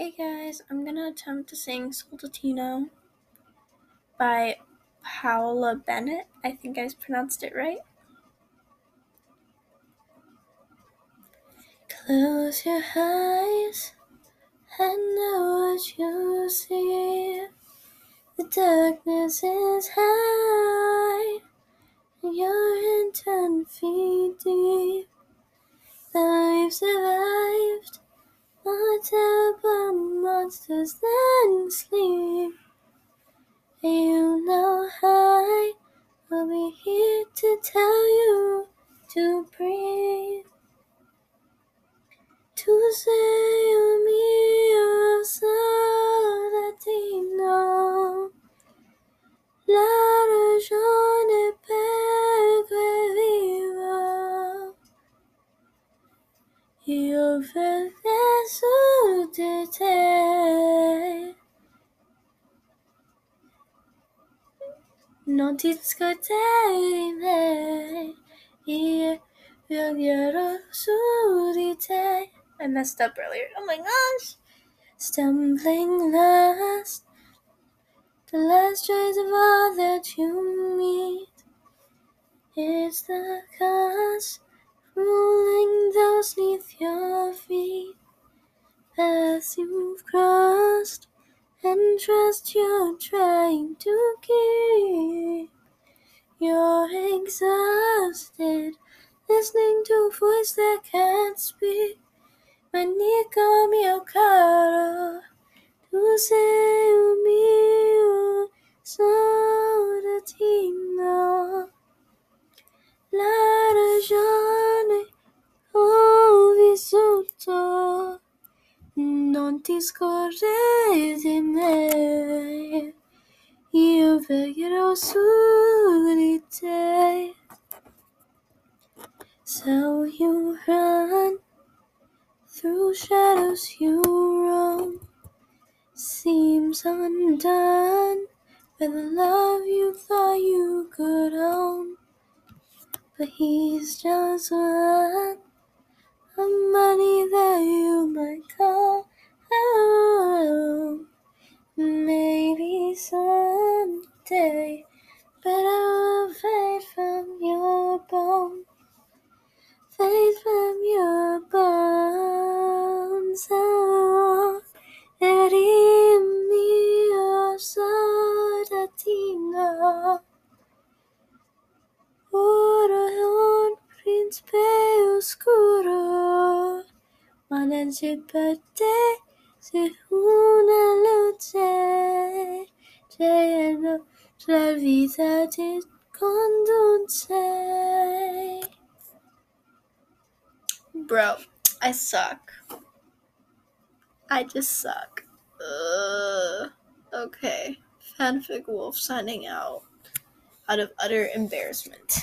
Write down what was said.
Hey guys, I'm gonna attempt to sing Soldatino by Paola Bennett. I think I pronounced it right. Close your eyes and know what you see. The darkness is high, and you're in ten feet deep. The we've survived terrible monsters than sleep. You know I will be here to tell you to breathe. To say un mio soldatino, la ragione per Su di te. Non ti scordare di me. Io viaggerò su di te. I messed up earlier. Oh my gosh. Stumbling last. The last trace of all that you meet. It's the cause rolling those neath your feet. Paths you've crossed and trust you're trying to keep. You're exhausted, listening to a voice that can't speak. Manico mio caro, tu sei un mio soldatino. La non ti scorrere di me. Io vegherò su di te. So you run through shadows, you roam. Seems undone by the love you thought you could own. But he's just one of money that you might call Maybe someday, but I will fade from your bones, fade from your bones. Oh, eri mio soldatino. Ora è un principe oscuro, ma non c'è per te se una luce c'è la vita ti conduce. Bro, I suck. I just suck. Ugh. Okay. Fanfic Wolf signing out out of utter embarrassment.